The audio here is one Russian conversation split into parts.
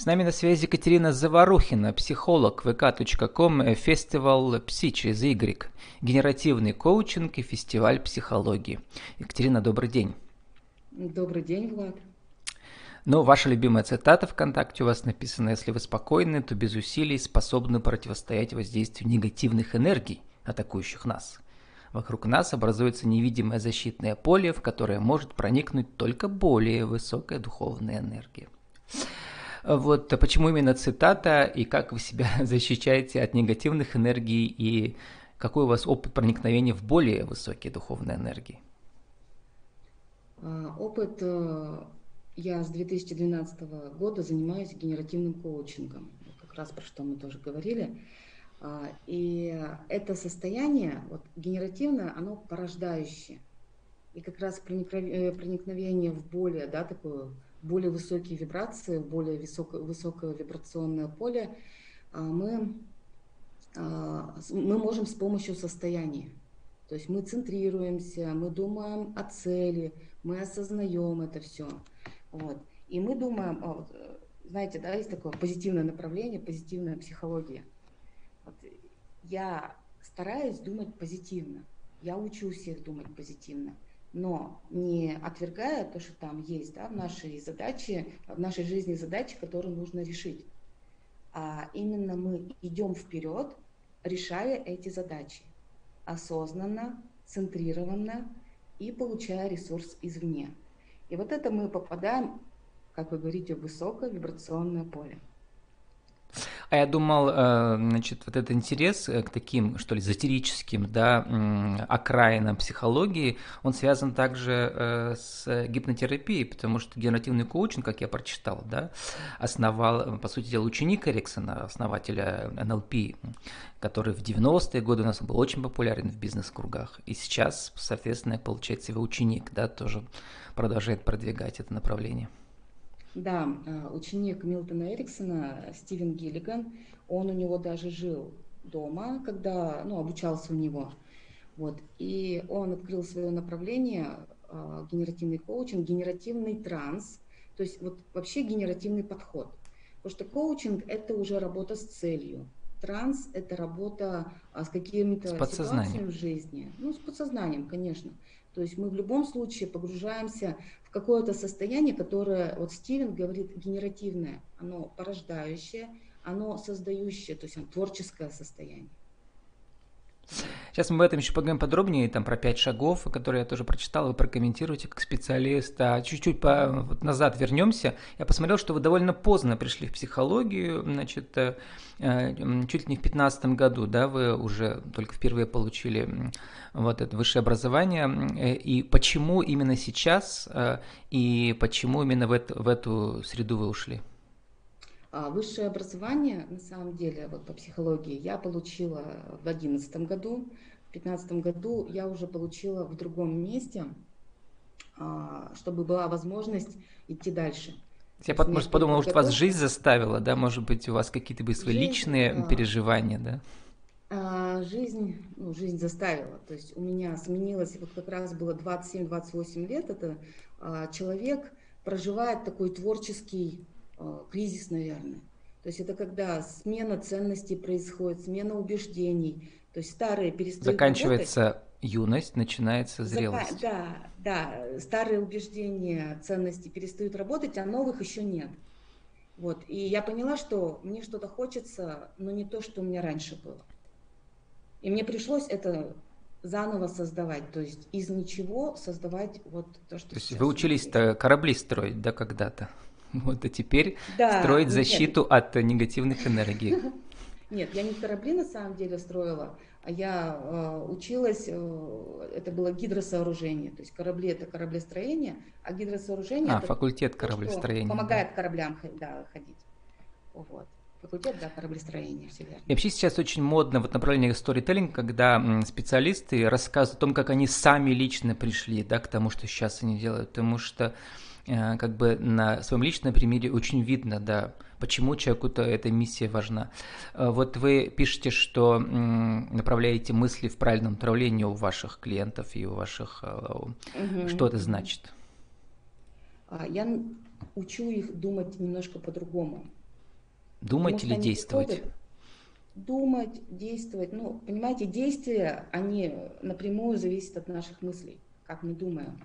С нами на связи Екатерина Заварухина, психолог vk.com, фестивал «Пси» через Y, генеративный коучинг и фестиваль психологии. Екатерина, добрый день. Добрый день, Влад. Ну, ваша любимая цитата ВКонтакте у вас написана, если вы спокойны, то без усилий способны противостоять воздействию негативных энергий, атакующих нас. Вокруг нас образуется невидимое защитное поле, в которое может проникнуть только более высокая духовная энергия. Вот почему именно цитата и как вы себя защищаете от негативных энергий и какой у вас опыт проникновения в более высокие духовные энергии? А, опыт э, я с 2012 года занимаюсь генеративным коучингом, как раз про что мы тоже говорили. А, и это состояние, вот генеративное, оно порождающее. И как раз э, проникновение в более, да, такую более высокие вибрации, более высокое, высокое вибрационное поле, а, мы, а, мы можем с помощью состояния. То есть мы центрируемся, мы думаем о цели, мы осознаем это все. Вот. И мы думаем, а, знаете, да, есть такое позитивное направление, позитивная психология. Вот. Я стараюсь думать позитивно, я учу всех думать позитивно но не отвергая то, что там есть да, в нашей задаче, в нашей жизни задачи, которые нужно решить. А именно мы идем вперед, решая эти задачи осознанно, центрированно и получая ресурс извне. И вот это мы попадаем, как вы говорите, в высокое вибрационное поле. А я думал, э, значит, вот этот интерес э, к таким, что ли, эзотерическим, да, окраинам психологии, он связан также э, с гипнотерапией, потому что генеративный коучинг, как я прочитал, да, основал, по сути дела, ученик Эриксона, основателя НЛП, который в 90-е годы у нас был очень популярен в бизнес-кругах. И сейчас, соответственно, получается, его ученик, да, тоже продолжает продвигать это направление. Да, э, ученик Милтона Эриксона, Стивен Гиллиган, он у него даже жил дома, когда, ну, обучался у него. Вот. И он открыл свое направление, э, генеративный коучинг, генеративный транс, то есть вот вообще генеративный подход. Потому что коучинг – это уже работа с целью. Транс – это работа а, с какими-то ситуациями в жизни. Ну, с подсознанием, конечно. То есть мы в любом случае погружаемся какое-то состояние, которое, вот Стивен говорит, генеративное, оно порождающее, оно создающее, то есть оно творческое состояние. Сейчас мы об этом еще поговорим подробнее, там про пять шагов, которые я тоже прочитал, вы прокомментируете как специалист. А чуть-чуть по, вот назад вернемся. Я посмотрел, что вы довольно поздно пришли в психологию, значит, э, э, чуть ли не в 2015 году, да, вы уже только впервые получили вот это высшее образование. Э, и почему именно сейчас, и почему именно в эту, в эту среду вы ушли? А высшее образование, на самом деле, вот по психологии, я получила в 2011 году. В 2015 году я уже получила в другом месте, а, чтобы была возможность идти дальше. Я под, может, подумала, может, вас жизнь заставила, да, может быть, у вас какие-то были свои жизнь, личные а, переживания, да? А, жизнь, ну, жизнь заставила. То есть у меня сменилось, вот как раз было 27-28 лет, это а, человек проживает такой творческий кризис, наверное. То есть это когда смена ценностей происходит, смена убеждений. То есть старые перестают Заканчивается работать. юность, начинается зрелость. Зака... Да, да, старые убеждения, ценности перестают работать, а новых еще нет. Вот. И я поняла, что мне что-то хочется, но не то, что у меня раньше было. И мне пришлось это заново создавать, то есть из ничего создавать вот то, что... То есть вы учились-то корабли строить, да, когда-то? Вот, а теперь да, строить защиту нет. от негативных энергий. Нет, я не корабли на самом деле строила, а я э, училась, э, это было гидросооружение, то есть корабли это кораблестроение, а гидросооружение а, это факультет кораблестроения. помогает да. кораблям да, ходить. Вот. Факультет, да, кораблестроения, все верно. И вообще сейчас очень модно вот направление сторителлинг, когда специалисты рассказывают о том, как они сами лично пришли, да, к тому, что сейчас они делают, потому что Э, как бы на своем личном примере очень видно, да, почему человеку-то эта миссия важна. Э, вот вы пишете, что направляете мысли в правильном направлении у ваших клиентов и у ваших... Угу. Что это значит? А, я учу их думать немножко по-другому. Думать или действовать? Думать, действовать. Ну, понимаете, действия, они напрямую зависят от наших мыслей, как мы думаем.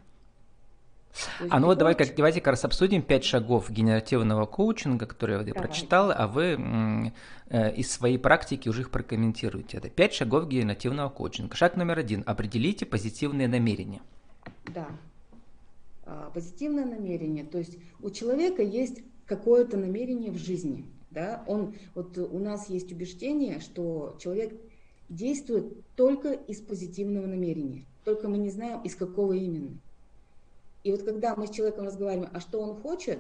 А ну вот давай, как, давайте как раз обсудим пять шагов генеративного коучинга, которые я прочитала, а вы э, из своей практики уже их прокомментируете. Это пять шагов генеративного коучинга. Шаг номер один. Определите позитивные намерения. Да. А, позитивное намерение. То есть у человека есть какое-то намерение в жизни. Да? Он, вот у нас есть убеждение, что человек действует только из позитивного намерения. Только мы не знаем, из какого именно. И вот когда мы с человеком разговариваем, а что он хочет,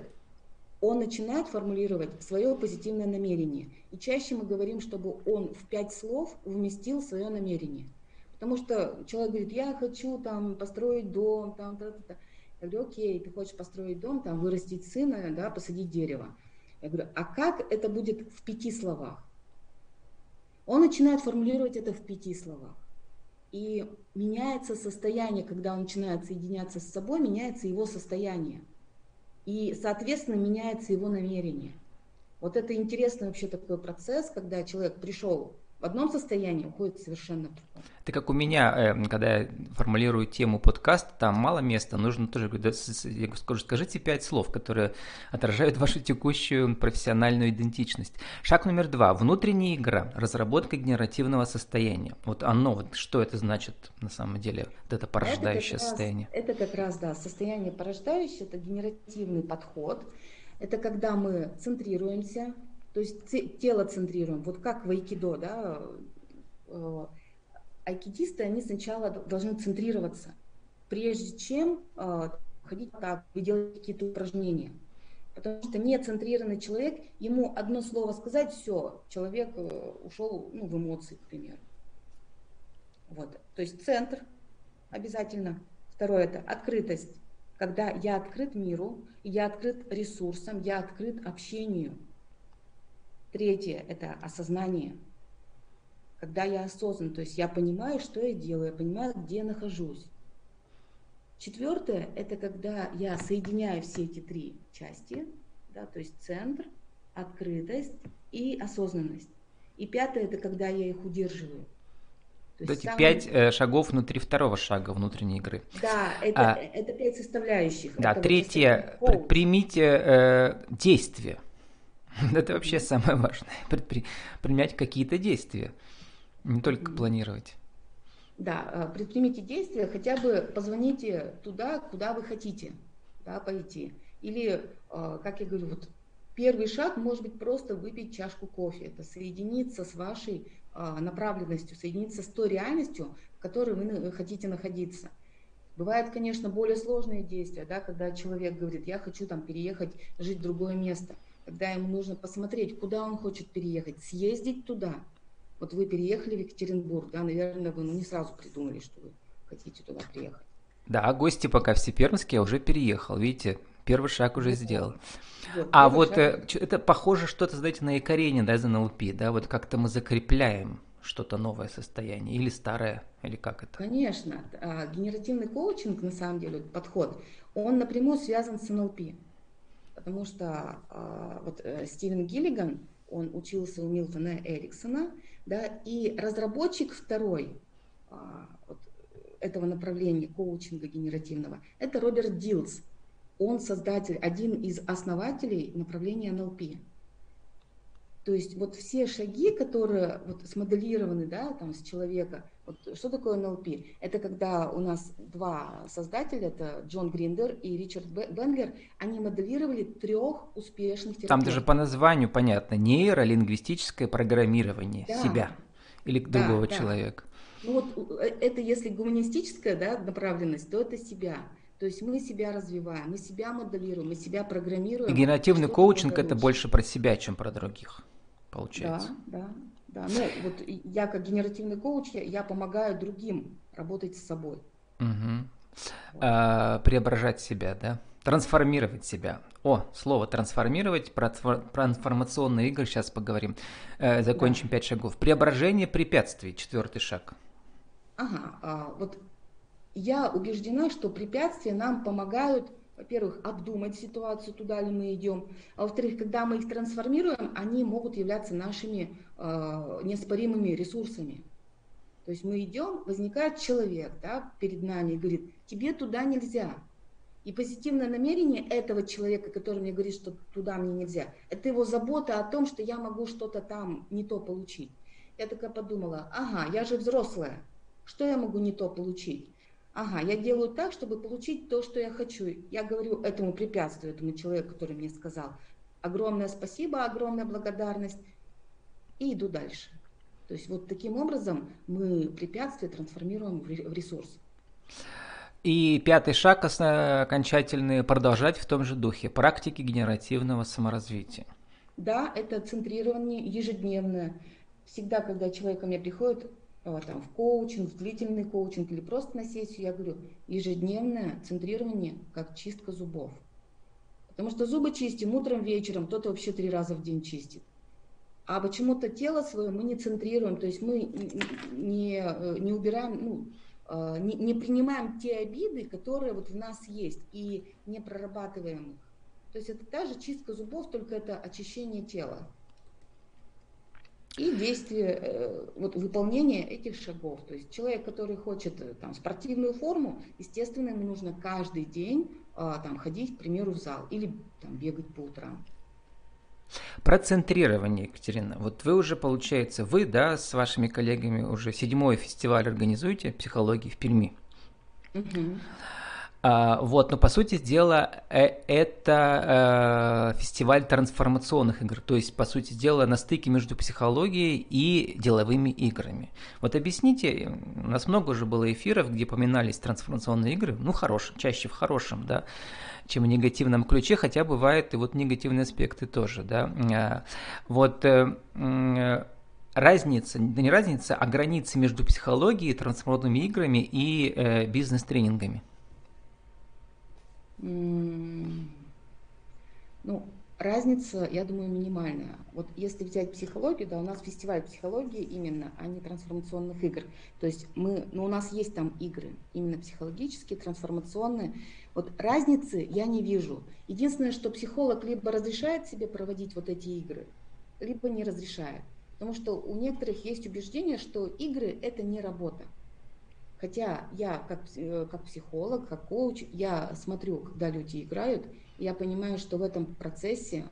он начинает формулировать свое позитивное намерение. И чаще мы говорим, чтобы он в пять слов вместил свое намерение. Потому что человек говорит, я хочу там построить дом, там, та, та, та. Я говорю, окей, ты хочешь построить дом, там, вырастить сына, да, посадить дерево. Я говорю, а как это будет в пяти словах? Он начинает формулировать это в пяти словах. И меняется состояние, когда он начинает соединяться с собой, меняется его состояние. И, соответственно, меняется его намерение. Вот это интересный вообще такой процесс, когда человек пришел в одном состоянии, уходит совершенно в другом. Это как у меня, э, когда я формулирую тему подкаста, там мало места, нужно тоже, я скажу, скажите пять слов, которые отражают вашу текущую профессиональную идентичность. Шаг номер два. Внутренняя игра, разработка генеративного состояния. Вот оно, вот что это значит на самом деле, вот это порождающее это состояние? Раз, это как раз, да, состояние порождающее, это генеративный подход. Это когда мы центрируемся, то есть тело центрируем. Вот как в айкидо, да, э, айкидисты, они сначала должны центрироваться, прежде чем э, ходить так и делать какие-то упражнения. Потому что нецентрированный человек, ему одно слово сказать, все, человек э, ушел ну, в эмоции, к примеру. Вот. То есть центр обязательно. Второе это открытость. Когда я открыт миру, я открыт ресурсам, я открыт общению. Третье – это осознание. Когда я осознан, то есть я понимаю, что я делаю, я понимаю, где я нахожусь. Четвертое – это когда я соединяю все эти три части, да, то есть центр, открытость и осознанность. И пятое – это когда я их удерживаю. То есть самый... пять э, шагов внутри второго шага внутренней игры. Да, это, а, это пять составляющих. Да, это третье, вот предпримите э, действие. Это вообще самое важное. Предпринять какие-то действия, не только планировать. Да, э, предпримите действия, хотя бы позвоните туда, куда вы хотите да, пойти. Или, э, как я говорю, вот первый шаг может быть просто выпить чашку кофе. Это соединиться с вашей э, направленностью, соединиться с той реальностью, в которой вы хотите находиться. Бывают, конечно, более сложные действия, да, когда человек говорит, я хочу там переехать, жить в другое место когда ему нужно посмотреть, куда он хочет переехать, съездить туда. Вот вы переехали в Екатеринбург, да, наверное, вы ну, не сразу придумали, что вы хотите туда приехать. Да, гости пока все пермские, уже переехал, видите, первый шаг уже сделал. Вот, а вот шаг... Э, это похоже что-то, знаете, на якорение, да, из НЛП, да, вот как-то мы закрепляем что-то новое состояние или старое, или как это? Конечно, а, генеративный коучинг, на самом деле, подход, он напрямую связан с НЛП потому что а, вот э, Стивен Гиллиган, он учился у Милтона Эриксона, да, и разработчик второй а, вот, этого направления коучинга генеративного, это Роберт Дилс. Он создатель, один из основателей направления НЛП. То есть вот все шаги, которые вот смоделированы, да, там с человека, вот что такое НЛП? Это когда у нас два создателя, это Джон Гриндер и Ричард Бенглер, они моделировали трех успешных терапевтов. Там даже по названию понятно, нейролингвистическое программирование да. себя или другого да, человека. Ну вот э, это если гуманистическая да, направленность, то это себя. То есть мы себя развиваем, мы себя моделируем, мы себя программируем. И генеративный коучинг это больше про себя, чем про других получается. Да, да, да. Ну, вот я как генеративный коуч, я, я помогаю другим работать с собой. Угу. Вот. А, преображать себя, да? Трансформировать себя. О, слово трансформировать, про трансформационные игры сейчас поговорим. Э, закончим да. пять шагов. Преображение препятствий, четвертый шаг. Ага, а, вот я убеждена, что препятствия нам помогают во-первых, обдумать ситуацию, туда ли мы идем, а во-вторых, когда мы их трансформируем, они могут являться нашими э, неоспоримыми ресурсами. То есть мы идем, возникает человек да, перед нами и говорит, тебе туда нельзя. И позитивное намерение этого человека, который мне говорит, что туда мне нельзя, это его забота о том, что я могу что-то там не то получить. Я такая подумала, ага, я же взрослая, что я могу не то получить? Ага, я делаю так, чтобы получить то, что я хочу. Я говорю этому препятствию, этому человеку, который мне сказал, огромное спасибо, огромная благодарность, и иду дальше. То есть вот таким образом мы препятствие трансформируем в ресурс. И пятый шаг окончательный – продолжать в том же духе практики генеративного саморазвития. Да, это центрирование ежедневное. Всегда, когда человек ко мне приходит там, в коучинг, в длительный коучинг или просто на сессию, я говорю, ежедневное центрирование, как чистка зубов. Потому что зубы чистим утром, вечером, кто-то вообще три раза в день чистит. А почему-то тело свое мы не центрируем, то есть мы не, э, не убираем, ну, э, не, не принимаем те обиды, которые вот в нас есть, и не прорабатываем их. То есть это та же чистка зубов, только это очищение тела. И действие, э, вот выполнение этих шагов. То есть человек, который хочет там, спортивную форму, естественно, ему нужно каждый день там, ходить, к примеру, в зал или там, бегать по утрам. Про центрирование, Екатерина. Вот вы уже, получается, вы, да, с вашими коллегами уже седьмой фестиваль организуете психологии в Перми. Угу. А, вот, но по сути дела э, это э, фестиваль трансформационных игр, то есть по сути дела на стыке между психологией и деловыми играми. Вот объясните, у нас много уже было эфиров, где поминались трансформационные игры, ну хорошим, чаще в хорошем, да, чем в негативном ключе, хотя бывают и вот негативные аспекты тоже, да. А, вот э, разница, да не разница, а граница между психологией, трансформационными играми и бизнес-тренингами. Ну, разница, я думаю, минимальная. Вот если взять психологию, да, у нас фестиваль психологии именно, а не трансформационных игр. То есть мы, ну, у нас есть там игры, именно психологические, трансформационные. Вот разницы я не вижу. Единственное, что психолог либо разрешает себе проводить вот эти игры, либо не разрешает. Потому что у некоторых есть убеждение, что игры это не работа. Хотя я как, э, как психолог, как коуч, я смотрю, когда люди играют, и я понимаю, что в этом процессе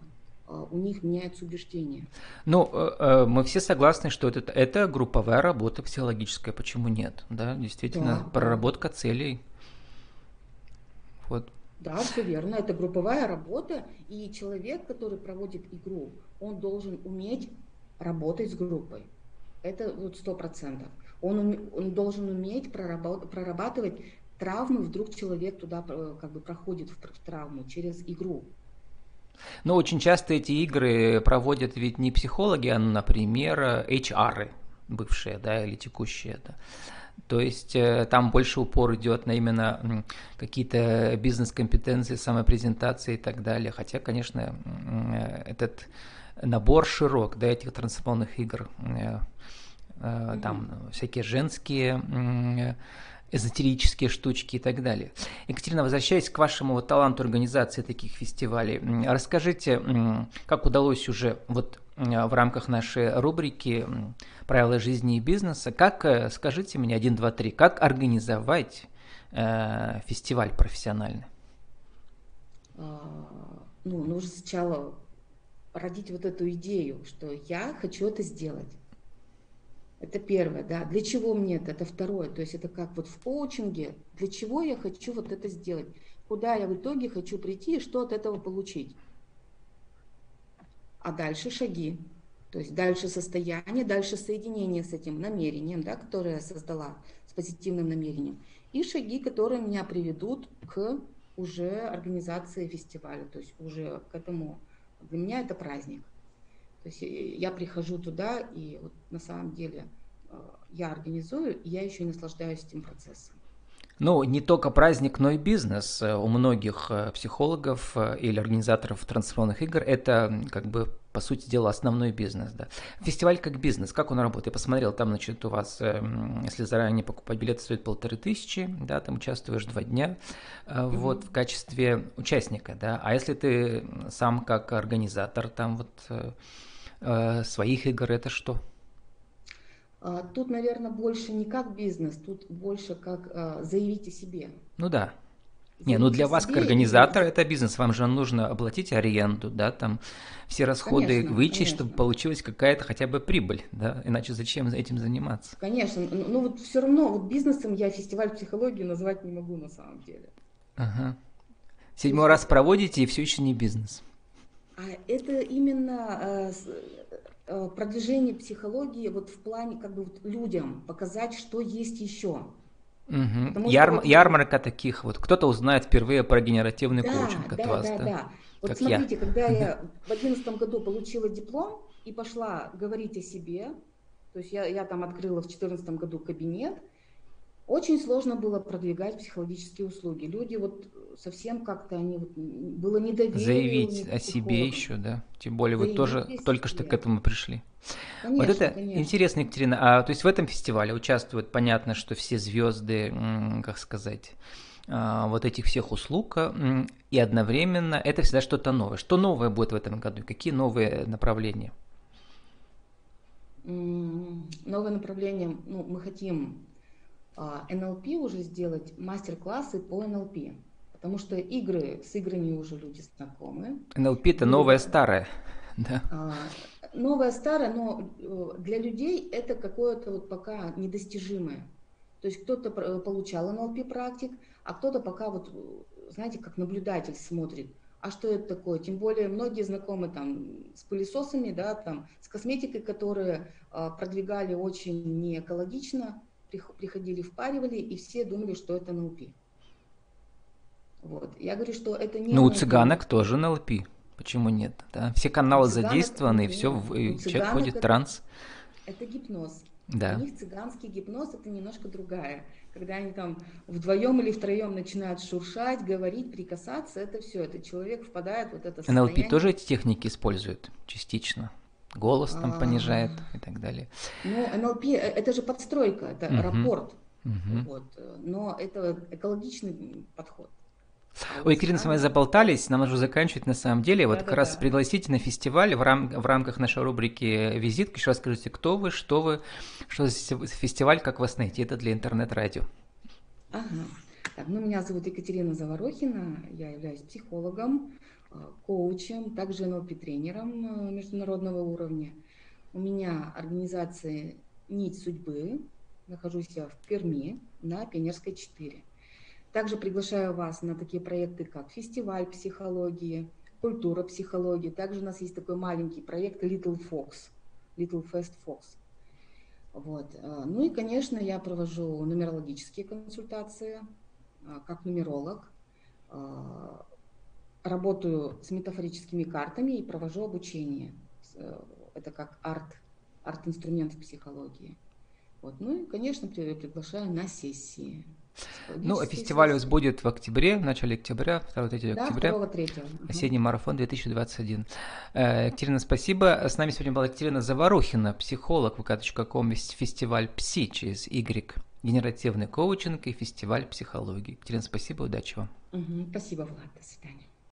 э, у них меняются убеждения. Ну, э, мы все согласны, что это, это групповая работа психологическая, почему нет? Да, действительно, да, проработка целей. Вот. Да, все верно, это групповая работа, и человек, который проводит игру, он должен уметь работать с группой. Это вот сто процентов. Он, он должен уметь прорабатывать травмы, вдруг человек туда э, как бы проходит в, в травму через игру. Но очень часто эти игры проводят ведь не психологи, а, например, HR, бывшие, да, или текущие, да. То есть э, там больше упор идет на именно какие-то бизнес-компетенции, самопрезентации и так далее. Хотя, конечно, э, этот набор широк, да, этих трансформационных игр mm-hmm. там всякие женские эзотерические штучки и так далее. Екатерина, возвращаясь к вашему вот таланту организации таких фестивалей, расскажите, как удалось уже вот в рамках нашей рубрики «Правила жизни и бизнеса», как, э, скажите мне, один, два, три, как организовать э, фестиваль профессиональный? А, ну, нужно сначала родить вот эту идею, что я хочу это сделать. Это первое, да. Для чего мне это? Это второе. То есть это как вот в коучинге. Для чего я хочу вот это сделать? Куда я в итоге хочу прийти и что от этого получить? А дальше шаги. То есть дальше состояние, дальше соединение с этим намерением, да, которое я создала, с позитивным намерением. И шаги, которые меня приведут к уже организации фестиваля, то есть уже к этому. Для меня это праздник. То есть э, я прихожу туда, и вот на самом деле э, я организую, и я еще и наслаждаюсь этим процессом. Ну, не только праздник, но и бизнес. У многих э, психологов или организаторов трансформационных игр это, как бы, по сути дела, основной бизнес. Да. Фестиваль как бизнес, как он работает? Я посмотрел, там, значит, у вас, если заранее покупать билет, стоит полторы тысячи, да, там участвуешь два дня, mm-hmm. вот, в качестве участника, да. А если ты сам как организатор, там, вот, своих игр, это что? А, тут, наверное, больше не как бизнес, тут больше как а, заявить о себе. Ну да. Не, ну для вас, как организатора, это бизнес. Вам же нужно оплатить аренду, да, там все расходы конечно, вычесть, конечно. чтобы получилась какая-то хотя бы прибыль, да, иначе зачем этим заниматься? Конечно, ну, ну вот все равно вот бизнесом я фестиваль психологии назвать не могу на самом деле. Ага. Седьмой раз проводите и все еще не бизнес. А это именно э, Э, продвижение психологии вот в плане как бы вот людям показать, что есть еще. Угу. Яр... Вот... Ярмарка таких вот. Кто-то узнает впервые про генеративный да, коучинг от да, вас. Да, да, да. Вот как смотрите, я. когда я в одиннадцатом году получила диплом и пошла говорить о себе, то есть я, я там открыла в четырнадцатом году кабинет, очень сложно было продвигать психологические услуги. Люди вот совсем как-то они вот, было недоверие. Заявить о себе еще, да. Тем более Заявить вы тоже только что к этому пришли. Конечно, вот это конечно. интересно, Екатерина. А то есть в этом фестивале участвуют, понятно, что все звезды, как сказать, а, вот этих всех услуг, и одновременно это всегда что-то новое. Что новое будет в этом году? Какие новые направления? Новое направление, ну, мы хотим НЛП а, уже сделать мастер-классы по НЛП. Потому что игры, с играми уже люди знакомы. НЛП это новое старое. Да. А, новое старое, но э, для людей это какое-то вот пока недостижимое. То есть кто-то получал НЛП практик, а кто-то пока вот, знаете, как наблюдатель смотрит. А что это такое? Тем более многие знакомы там с пылесосами, да, там, с косметикой, которые а, продвигали очень не экологично, приходили, впаривали, и все думали, что это НЛП. Вот. Я говорю, что это не... Ну, у цыганок тоже НЛП. Почему нет? Да? Все каналы задействованы, и все, и человек входит в транс. Это гипноз. Да. У них цыганский гипноз это немножко другая. Когда они там вдвоем или втроем начинают шуршать, говорить, прикасаться, это все, это человек впадает в вот это состояние. НЛП тоже эти техники используют частично? Голос там А-а-а. понижает и так далее. Ну, НЛП э, это же подстройка, это рапорт. Вот. Но это экологичный подход. Ой, Екатерина, с вами заболтались, нам нужно заканчивать на самом деле. Вот да, как да, раз да. пригласите на фестиваль в, рам в рамках нашей рубрики «Визитка». Еще раз скажите, кто вы, что вы, что за фестиваль, как вас найти. Это для интернет-радио. Ага. Так, ну, меня зовут Екатерина Заворохина, я являюсь психологом, коучем, также НЛП-тренером э, международного уровня. У меня организация «Нить судьбы», нахожусь я в Перми на Пионерской 4. Также приглашаю вас на такие проекты, как фестиваль психологии, культура психологии. Также у нас есть такой маленький проект Little Fox, Little Fast Fox. Вот. Э, ну и, конечно, я провожу нумерологические консультации как нумеролог работаю с метафорическими картами и провожу обучение. Э, это как арт, арт-инструмент в психологии. Вот. Ну и, конечно, приглашаю на сессии. Ну, а фестиваль у вас будет в октябре, в начале октября, 2-3 да, октября. 2-3. Осенний марафон 2021. Э, Екатерина, спасибо. С нами сегодня была Екатерина Заварухина, психолог, vk.com, фестиваль ПСИ через Y, генеративный коучинг и фестиваль психологии. Екатерина, спасибо, удачи вам. Угу, спасибо, Влад, до свидания.